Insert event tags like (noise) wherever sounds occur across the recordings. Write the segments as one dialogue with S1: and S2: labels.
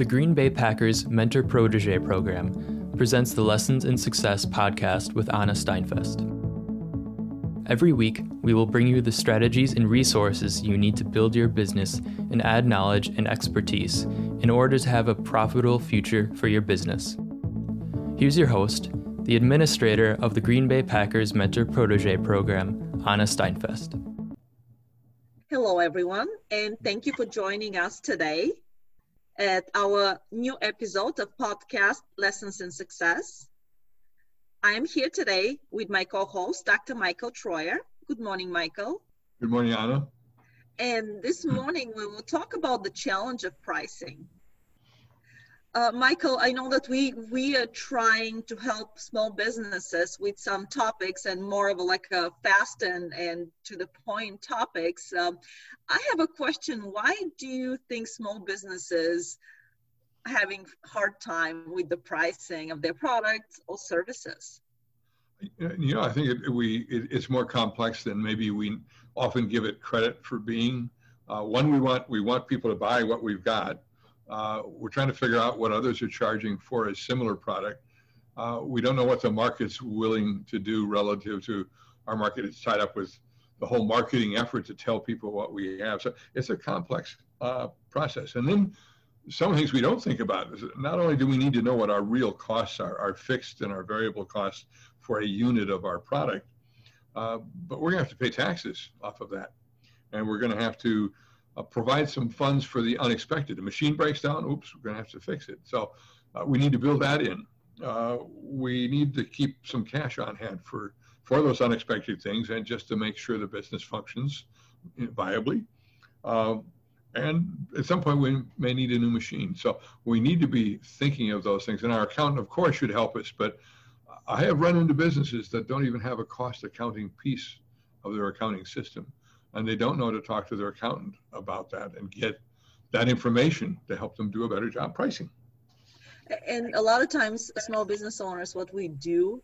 S1: The Green Bay Packers Mentor Protege program presents the Lessons in Success podcast with Anna Steinfest. Every week, we will bring you the strategies and resources you need to build your business and add knowledge and expertise in order to have a profitable future for your business. Here's your host, the administrator of the Green Bay Packers Mentor Protege program, Anna Steinfest.
S2: Hello, everyone, and thank you for joining us today at our new episode of podcast Lessons in Success. I am here today with my co-host, Dr. Michael Troyer. Good morning, Michael.
S3: Good morning, Anna.
S2: And this morning we will talk about the challenge of pricing. Uh, Michael, I know that we we are trying to help small businesses with some topics and more of a, like a fast and and to the point topics. Um, I have a question. Why do you think small businesses having hard time with the pricing of their products or services?
S3: You know, I think it, we it, it's more complex than maybe we often give it credit for being. Uh, one, we want we want people to buy what we've got uh, we're trying to figure out what others are charging for a similar product. Uh, we don't know what the market's willing to do relative to our market. It's tied up with the whole marketing effort to tell people what we have. So it's a complex uh, process. And then some things we don't think about is not only do we need to know what our real costs are, our fixed and our variable costs for a unit of our product, uh, but we're going to have to pay taxes off of that. And we're going to have to uh, provide some funds for the unexpected. The machine breaks down, oops, we're going to have to fix it. So uh, we need to build that in. Uh, we need to keep some cash on hand for, for those unexpected things and just to make sure the business functions viably. Um, and at some point, we may need a new machine. So we need to be thinking of those things. And our accountant, of course, should help us. But I have run into businesses that don't even have a cost accounting piece of their accounting system and they don't know to talk to their accountant about that and get that information to help them do a better job pricing.
S2: And a lot of times, small business owners, what we do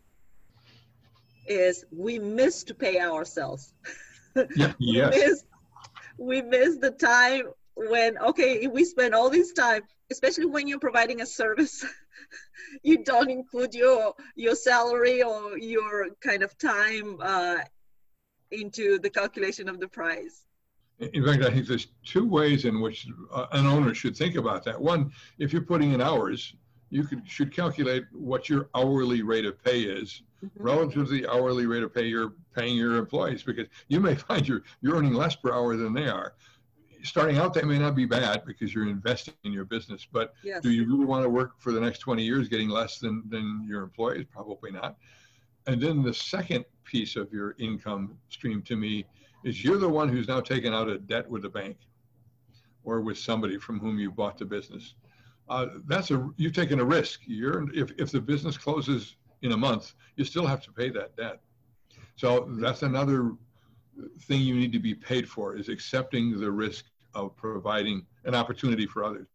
S2: is we miss to pay ourselves. (laughs)
S3: Yeah,
S2: we miss we miss the time when okay we spend all this time especially when you're providing a service (laughs) you don't include your your salary or your kind of time uh, into the calculation of the price.
S3: In fact, I think there's two ways in which uh, an owner should think about that. One, if you're putting in hours, you could, should calculate what your hourly rate of pay is mm-hmm. relative to the hourly rate of pay you're paying your employees, because you may (laughs) find you're, you're earning less per hour than they are. Starting out, that may not be bad because you're investing in your business, but yes. do you really want to work for the next 20 years getting less than, than your employees? Probably not. And then the second piece of your income stream to me is you're the one who's now taken out a debt with the bank or with somebody from whom you bought the business. Uh, that's a you've taken a risk. You're if if the business closes in a month, you still have to pay that debt. So that's another thing you need to be paid for is accepting the risk of providing an opportunity for others.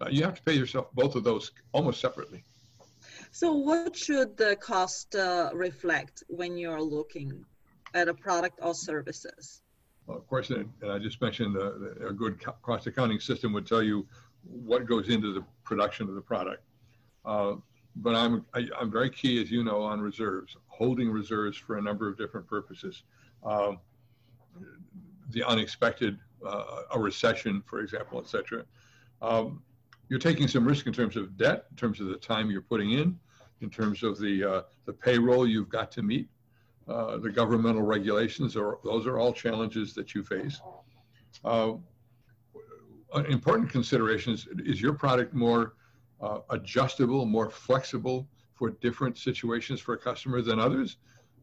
S3: So you have to pay yourself both of those almost separately.
S2: So what should the cost uh, reflect when you're looking at a product or services?
S3: Well, of course, and I just mentioned uh, a good cost accounting system would tell you what goes into the production of the product. Uh, but I'm I, am i am very key, as you know, on reserves, holding reserves for a number of different purposes. Um, the unexpected, uh, a recession, for example, etc. Um, you're taking some risk in terms of debt, in terms of the time you're putting in, in terms of the uh, the payroll you've got to meet, uh, the governmental regulations. Are those are all challenges that you face. Uh, important considerations is, your product more uh, adjustable, more flexible for different situations for a customer than others?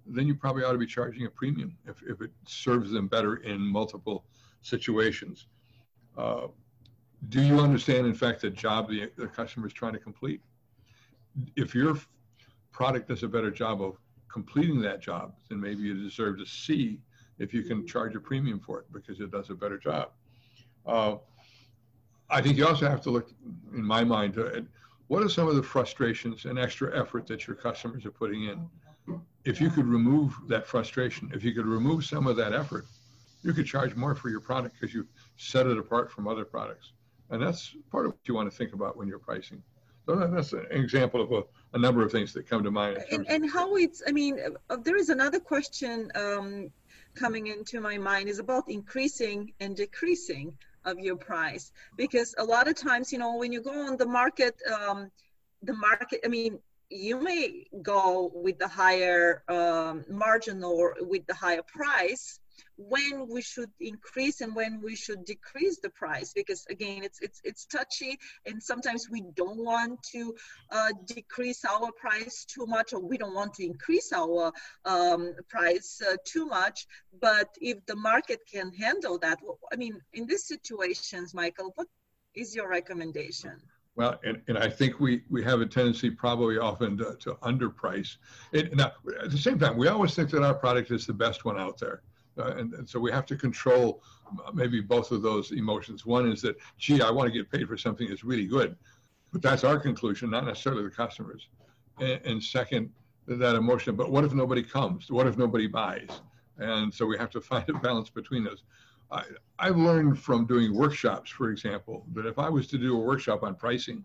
S3: Then you probably ought to be charging a premium if, if it serves them better in multiple situations. Do you understand, in fact, the job the, the customer is trying to complete? If your product does a better job of completing that job, then maybe you deserve to see if you can charge a premium for it because it does a better job. Uh, I think you also have to look, in my mind, at what are some of the frustrations and extra effort that your customers are putting in. If you could remove that frustration, if you could remove some of that effort, you could charge more for your product because you set it apart from other products. And that's part of what you want to think about when you're pricing. So that's an example of a, a number of things that come to mind.
S2: And, and how it's, I mean, uh, there is another question um, coming into my mind is about increasing and decreasing of your price. Because a lot of times, you know, when you go on the market, um, the market, I mean, you may go with the higher um, margin or with the higher price when we should increase and when we should decrease the price because again it's it's it's touchy and sometimes we don't want to uh, decrease our price too much or we don't want to increase our um, price uh, too much but if the market can handle that i mean in these situations michael what is your recommendation
S3: well, and, and I think we, we have a tendency probably often to, to underprice. It, now, at the same time, we always think that our product is the best one out there. Uh, and, and, so we have to control maybe both of those emotions. One is that, gee, I want to get paid for something that's really good. But that's our conclusion, not necessarily the customers. And, and second, that emotion, but what if nobody comes? What if nobody buys? And so we have to (laughs) find a balance between those. I, I've learned from doing workshops, for example, that if I was to do a workshop on pricing,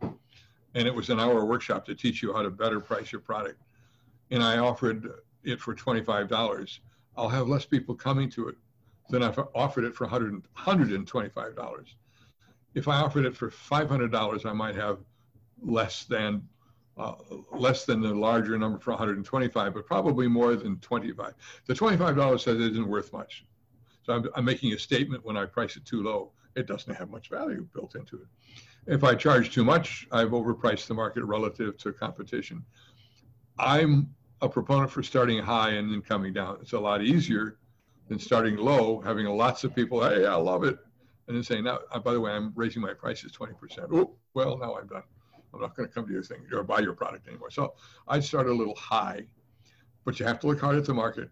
S3: and it was an hour workshop to teach you how to better price your product, and I offered it for $25, I'll have less people coming to it than if I offered it for $125. If I offered it for $500, I might have less than uh, less than the larger number for 125, but probably more than 25. The $25 says it isn't worth much. So I'm, I'm making a statement when I price it too low. It doesn't have much value built into it. If I charge too much, I've overpriced the market relative to competition. I'm a proponent for starting high and then coming down. It's a lot easier than starting low, having lots of people, hey, I love it, and then saying, now, uh, by the way, I'm raising my prices 20%. Oh, well, now I'm done. I'm not going to come to your thing or buy your product anymore. So I'd start a little high, but you have to look hard at the market.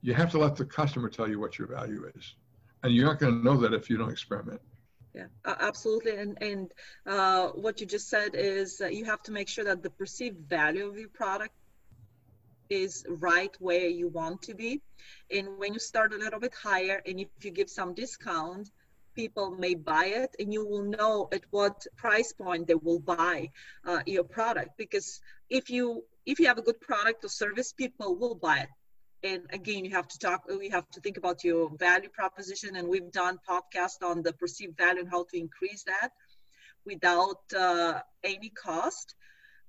S3: You have to let the customer tell you what your value is. And you're not going to know that if you don't experiment.
S2: Yeah, absolutely. And and uh, what you just said is you have to make sure that the perceived value of your product is right where you want to be. And when you start a little bit higher and if you give some discount, people may buy it and you will know at what price point they will buy uh, your product. Because if you if you have a good product or service people will buy it. And again you have to talk we have to think about your value proposition and we've done podcast on the perceived value and how to increase that without uh, any cost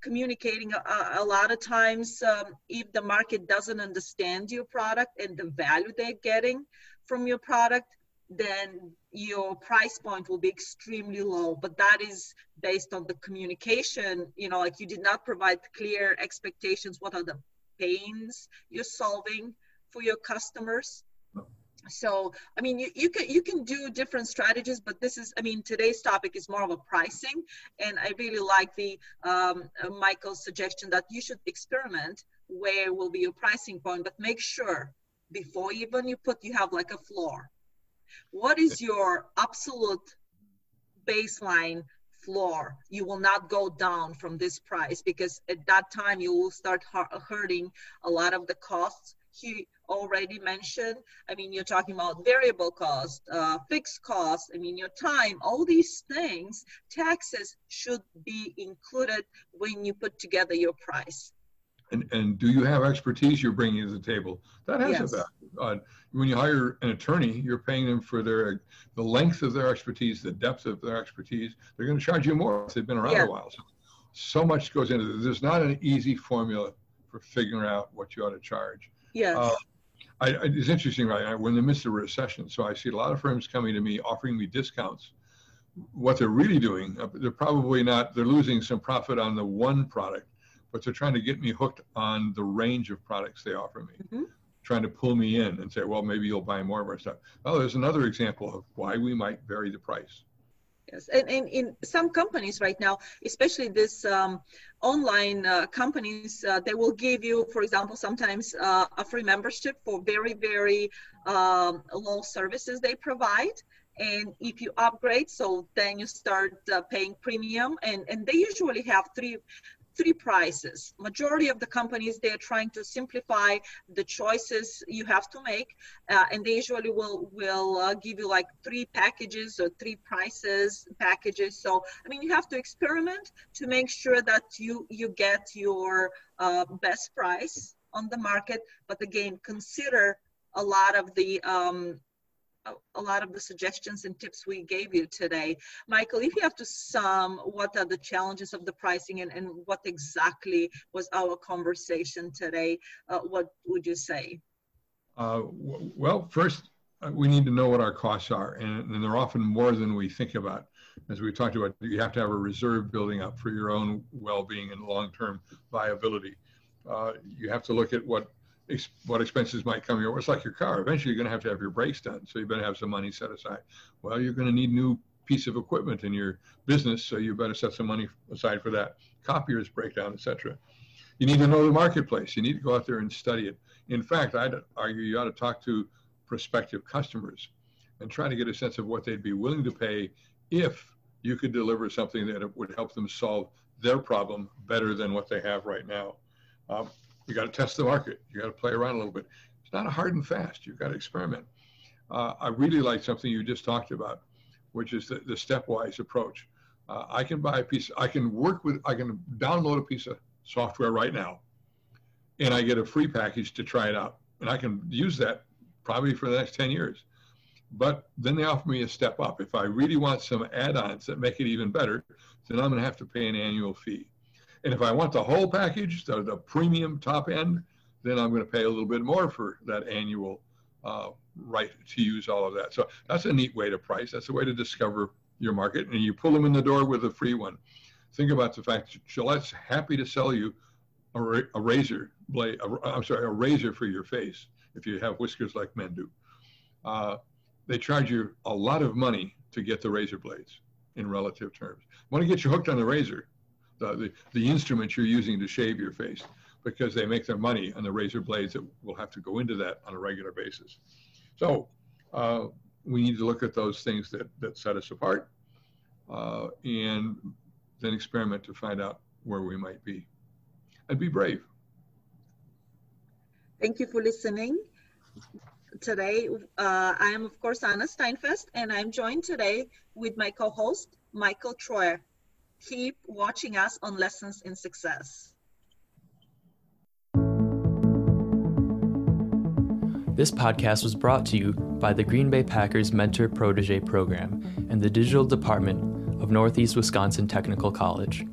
S2: communicating a, a lot of times um, if the market doesn't understand your product and the value they're getting from your product then your price point will be extremely low. But that is based on the communication. You know like you did not provide clear expectations what are the pains you're solving for your customers so i mean you, you can you can do different strategies but this is i mean today's topic is more of a pricing. And i really like the um, uh, michael's suggestion that you should experiment where will be your pricing point but make sure before even you put you have like a floor. What is your absolute baseline floor? You will not go down from this price because at that time you will start hurting a lot of the costs. He already mentioned. I mean, you're talking about variable cost, uh, fixed cost. I mean, your time, all these things, taxes should be included when you put together your price.
S3: And, and do you have expertise you're bringing to the table? That has yes. a value. Uh, when you hire an attorney, you're paying them for their the length of their expertise, the depth of their expertise. They're going to charge you more if they've been around yeah. a while. So, so much goes into this. There's not an easy formula for figuring out what you ought to charge.
S2: Yes. Uh,
S3: I, I, it's interesting, right? We're in the midst of a recession, so I see a lot of firms coming to me offering me discounts. What they're really doing, uh, they're probably not, they're losing some profit on the one product, but they're trying to get me hooked on the range of products they offer me, mm-hmm. trying to pull me in and say, well, maybe you'll buy more of our stuff. Well, there's another example of why we might vary the price.
S2: Yes, and, in some companies right now, especially this um, online uh, companies, uh, they will give you, for example, sometimes uh, a free membership for very, very um, low services they provide. And if you upgrade, so then you start uh, paying premium, and, and they usually have three three prices. Majority of the companies, they're trying to simplify the choices you have to make. Uh, and they usually will, will uh, give you like three packages or three prices packages. So, I mean, you have to experiment to make sure that you, you get your uh, best price on the market. But again, consider a lot of the um, a lot of the suggestions and tips we gave you today. Michael, if you have to sum what are the challenges of the pricing and, and what exactly was our conversation today, uh, what would you say?
S3: Uh, well, first, uh, we need to know what our costs are, and, and, they're often more than we think about. As we talked about, you have to have a reserve building up for your own well-being and long-term viability. Uh, you have to look at what ex- what expenses might come your way. It's like your car. Eventually, you're going to have to have your brakes done, so you better have some money set aside. Well, you're going to need new piece of equipment in your business, so you better set some money aside for that. Copiers break down, etc. You need to know the marketplace. You need to go out there and study it. In fact, I'd argue you ought to talk to prospective customers and try to get a sense of what they'd be willing to pay if you could deliver something that would help them solve their problem better than what they have right now. Um, you got to test the market. You got to play around a little bit. It's not a hard and fast. You've got to experiment. Uh, I really like something you just talked about, which is the, the stepwise approach. Uh, I can buy a piece. I can work with. I can download a piece of software right now, and I get a free package to try it out, and I can use that probably for the next ten years. But then they offer me a step up. If I really want some add-ons that make it even better, then I'm going to have to pay an annual fee. And if I want the whole package, the, the premium top end, then I'm going to pay a little bit more for that annual uh, right to use all of that. So that's a neat way to price. That's a way to discover your market. And you pull them in the door with a free one. Think about the fact that Gillette's happy to sell you a, a razor blade. I'm sorry, a razor for your face if you have whiskers like men do. Uh, they charge you a lot of money to get the razor blades in relative terms. Want to get you hooked on the razor? The, the, instruments you're using to shave your face because they make their money on the razor blades that will have to go into that on a regular basis. So uh, we need to look at those things that, that set us apart uh, and then experiment to find out where we might be and be brave.
S2: Thank you for listening. Today, uh, I am, of course, Anna Steinfest, and I'm joined today with my co host, Michael Troyer keep watching us on Lessons in Success.
S1: This podcast was brought to you by the Green Bay Packers Mentor Protege Program and the Digital Department of Northeast Wisconsin Technical College.